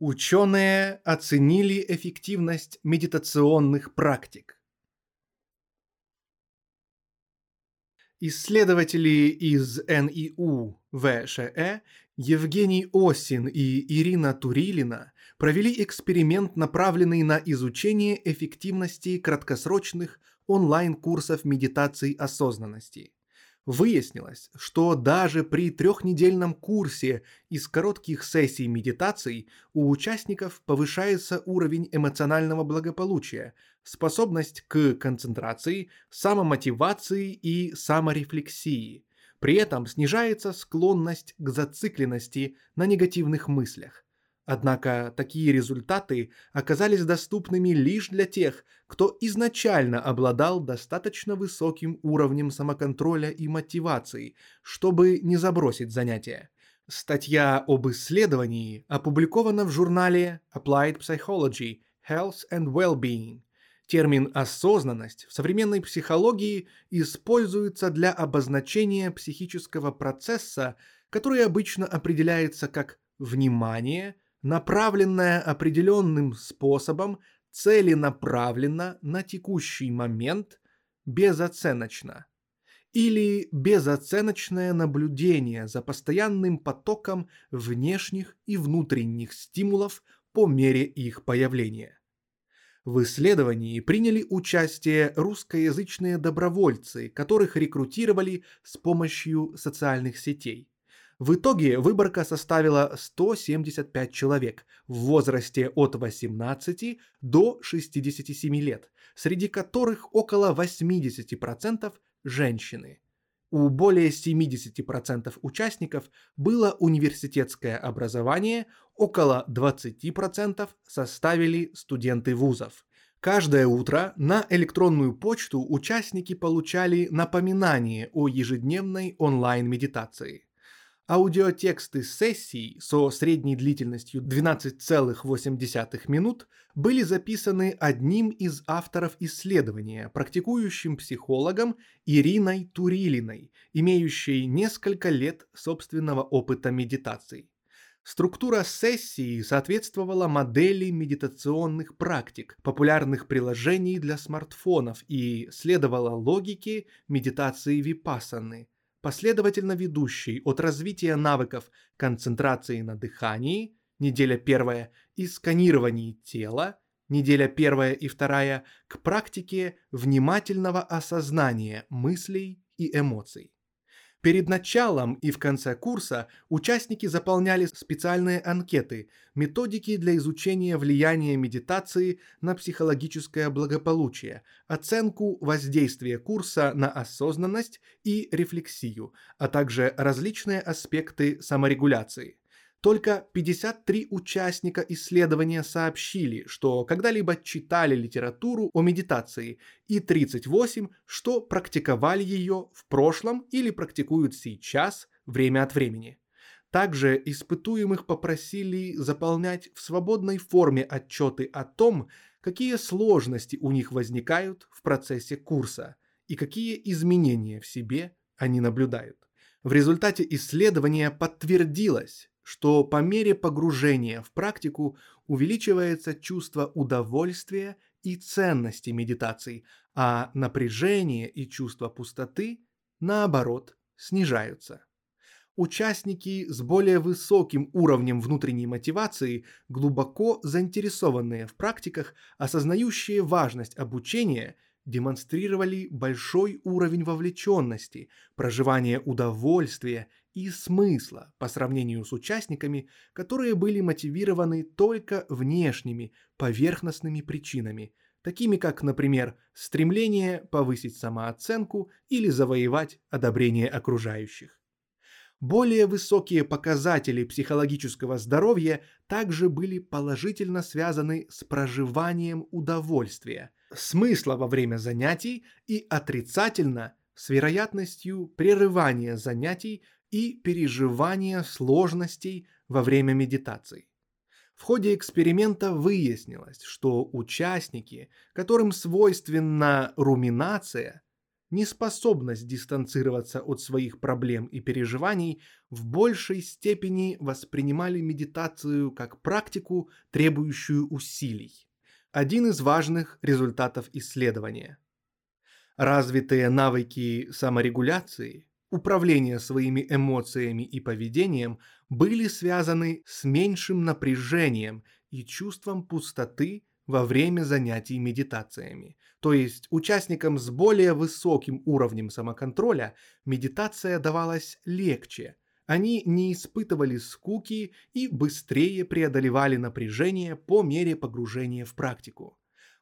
Ученые оценили эффективность медитационных практик. Исследователи из НИУ ВШЭ Евгений Осин и Ирина Турилина провели эксперимент, направленный на изучение эффективности краткосрочных онлайн-курсов медитации осознанности – Выяснилось, что даже при трехнедельном курсе из коротких сессий медитаций у участников повышается уровень эмоционального благополучия, способность к концентрации, самомотивации и саморефлексии. При этом снижается склонность к зацикленности на негативных мыслях. Однако такие результаты оказались доступными лишь для тех, кто изначально обладал достаточно высоким уровнем самоконтроля и мотивации, чтобы не забросить занятия. Статья об исследовании опубликована в журнале Applied Psychology Health and Well-being. Термин «осознанность» в современной психологии используется для обозначения психического процесса, который обычно определяется как внимание – направленная определенным способом, целенаправленно на текущий момент, безоценочно. Или безоценочное наблюдение за постоянным потоком внешних и внутренних стимулов по мере их появления. В исследовании приняли участие русскоязычные добровольцы, которых рекрутировали с помощью социальных сетей. В итоге выборка составила 175 человек в возрасте от 18 до 67 лет, среди которых около 80% женщины. У более 70% участников было университетское образование, около 20% составили студенты вузов. Каждое утро на электронную почту участники получали напоминание о ежедневной онлайн-медитации. Аудиотексты сессий со средней длительностью 12,8 минут были записаны одним из авторов исследования, практикующим психологом Ириной Турилиной, имеющей несколько лет собственного опыта медитаций. Структура сессии соответствовала модели медитационных практик, популярных приложений для смартфонов и следовала логике медитации випассаны – последовательно ведущий от развития навыков концентрации на дыхании, неделя первая, и сканировании тела, неделя первая и вторая, к практике внимательного осознания мыслей и эмоций. Перед началом и в конце курса участники заполняли специальные анкеты, методики для изучения влияния медитации на психологическое благополучие, оценку воздействия курса на осознанность и рефлексию, а также различные аспекты саморегуляции. Только 53 участника исследования сообщили, что когда-либо читали литературу о медитации, и 38, что практиковали ее в прошлом или практикуют сейчас время от времени. Также испытуемых попросили заполнять в свободной форме отчеты о том, какие сложности у них возникают в процессе курса и какие изменения в себе они наблюдают. В результате исследования подтвердилось, что по мере погружения в практику увеличивается чувство удовольствия и ценности медитации, а напряжение и чувство пустоты, наоборот, снижаются. Участники с более высоким уровнем внутренней мотивации, глубоко заинтересованные в практиках, осознающие важность обучения, демонстрировали большой уровень вовлеченности, проживания удовольствия и смысла по сравнению с участниками, которые были мотивированы только внешними, поверхностными причинами, такими как, например, стремление повысить самооценку или завоевать одобрение окружающих. Более высокие показатели психологического здоровья также были положительно связаны с проживанием удовольствия, смысла во время занятий и отрицательно с вероятностью прерывания занятий и переживания сложностей во время медитации. В ходе эксперимента выяснилось, что участники, которым свойственна руминация, неспособность дистанцироваться от своих проблем и переживаний в большей степени воспринимали медитацию как практику, требующую усилий. Один из важных результатов исследования. Развитые навыки саморегуляции, управления своими эмоциями и поведением были связаны с меньшим напряжением и чувством пустоты во время занятий медитациями. То есть участникам с более высоким уровнем самоконтроля медитация давалась легче. Они не испытывали скуки и быстрее преодолевали напряжение по мере погружения в практику.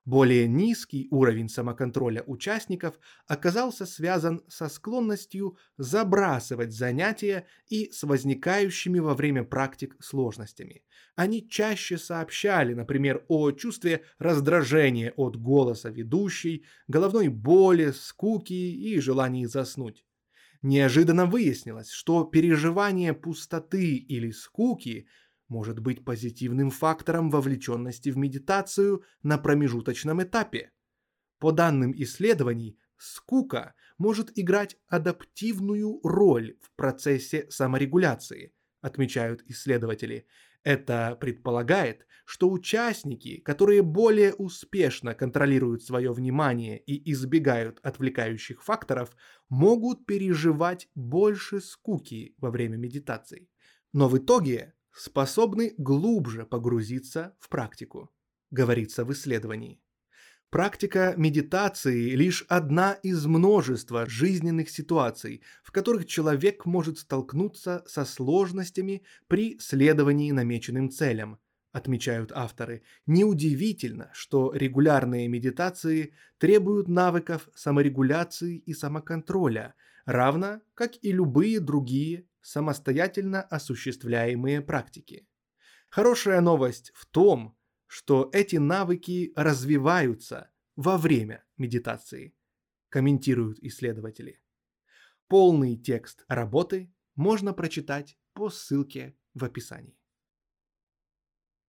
Более низкий уровень самоконтроля участников оказался связан со склонностью забрасывать занятия и с возникающими во время практик сложностями. Они чаще сообщали, например, о чувстве раздражения от голоса ведущей, головной боли, скуки и желании заснуть. Неожиданно выяснилось, что переживание пустоты или скуки – может быть позитивным фактором вовлеченности в медитацию на промежуточном этапе. По данным исследований, скука может играть адаптивную роль в процессе саморегуляции, отмечают исследователи. Это предполагает, что участники, которые более успешно контролируют свое внимание и избегают отвлекающих факторов, могут переживать больше скуки во время медитации. Но в итоге способны глубже погрузиться в практику, говорится в исследовании. Практика медитации – лишь одна из множества жизненных ситуаций, в которых человек может столкнуться со сложностями при следовании намеченным целям, отмечают авторы. Неудивительно, что регулярные медитации требуют навыков саморегуляции и самоконтроля, равно как и любые другие самостоятельно осуществляемые практики. Хорошая новость в том, что эти навыки развиваются во время медитации, комментируют исследователи. Полный текст работы можно прочитать по ссылке в описании.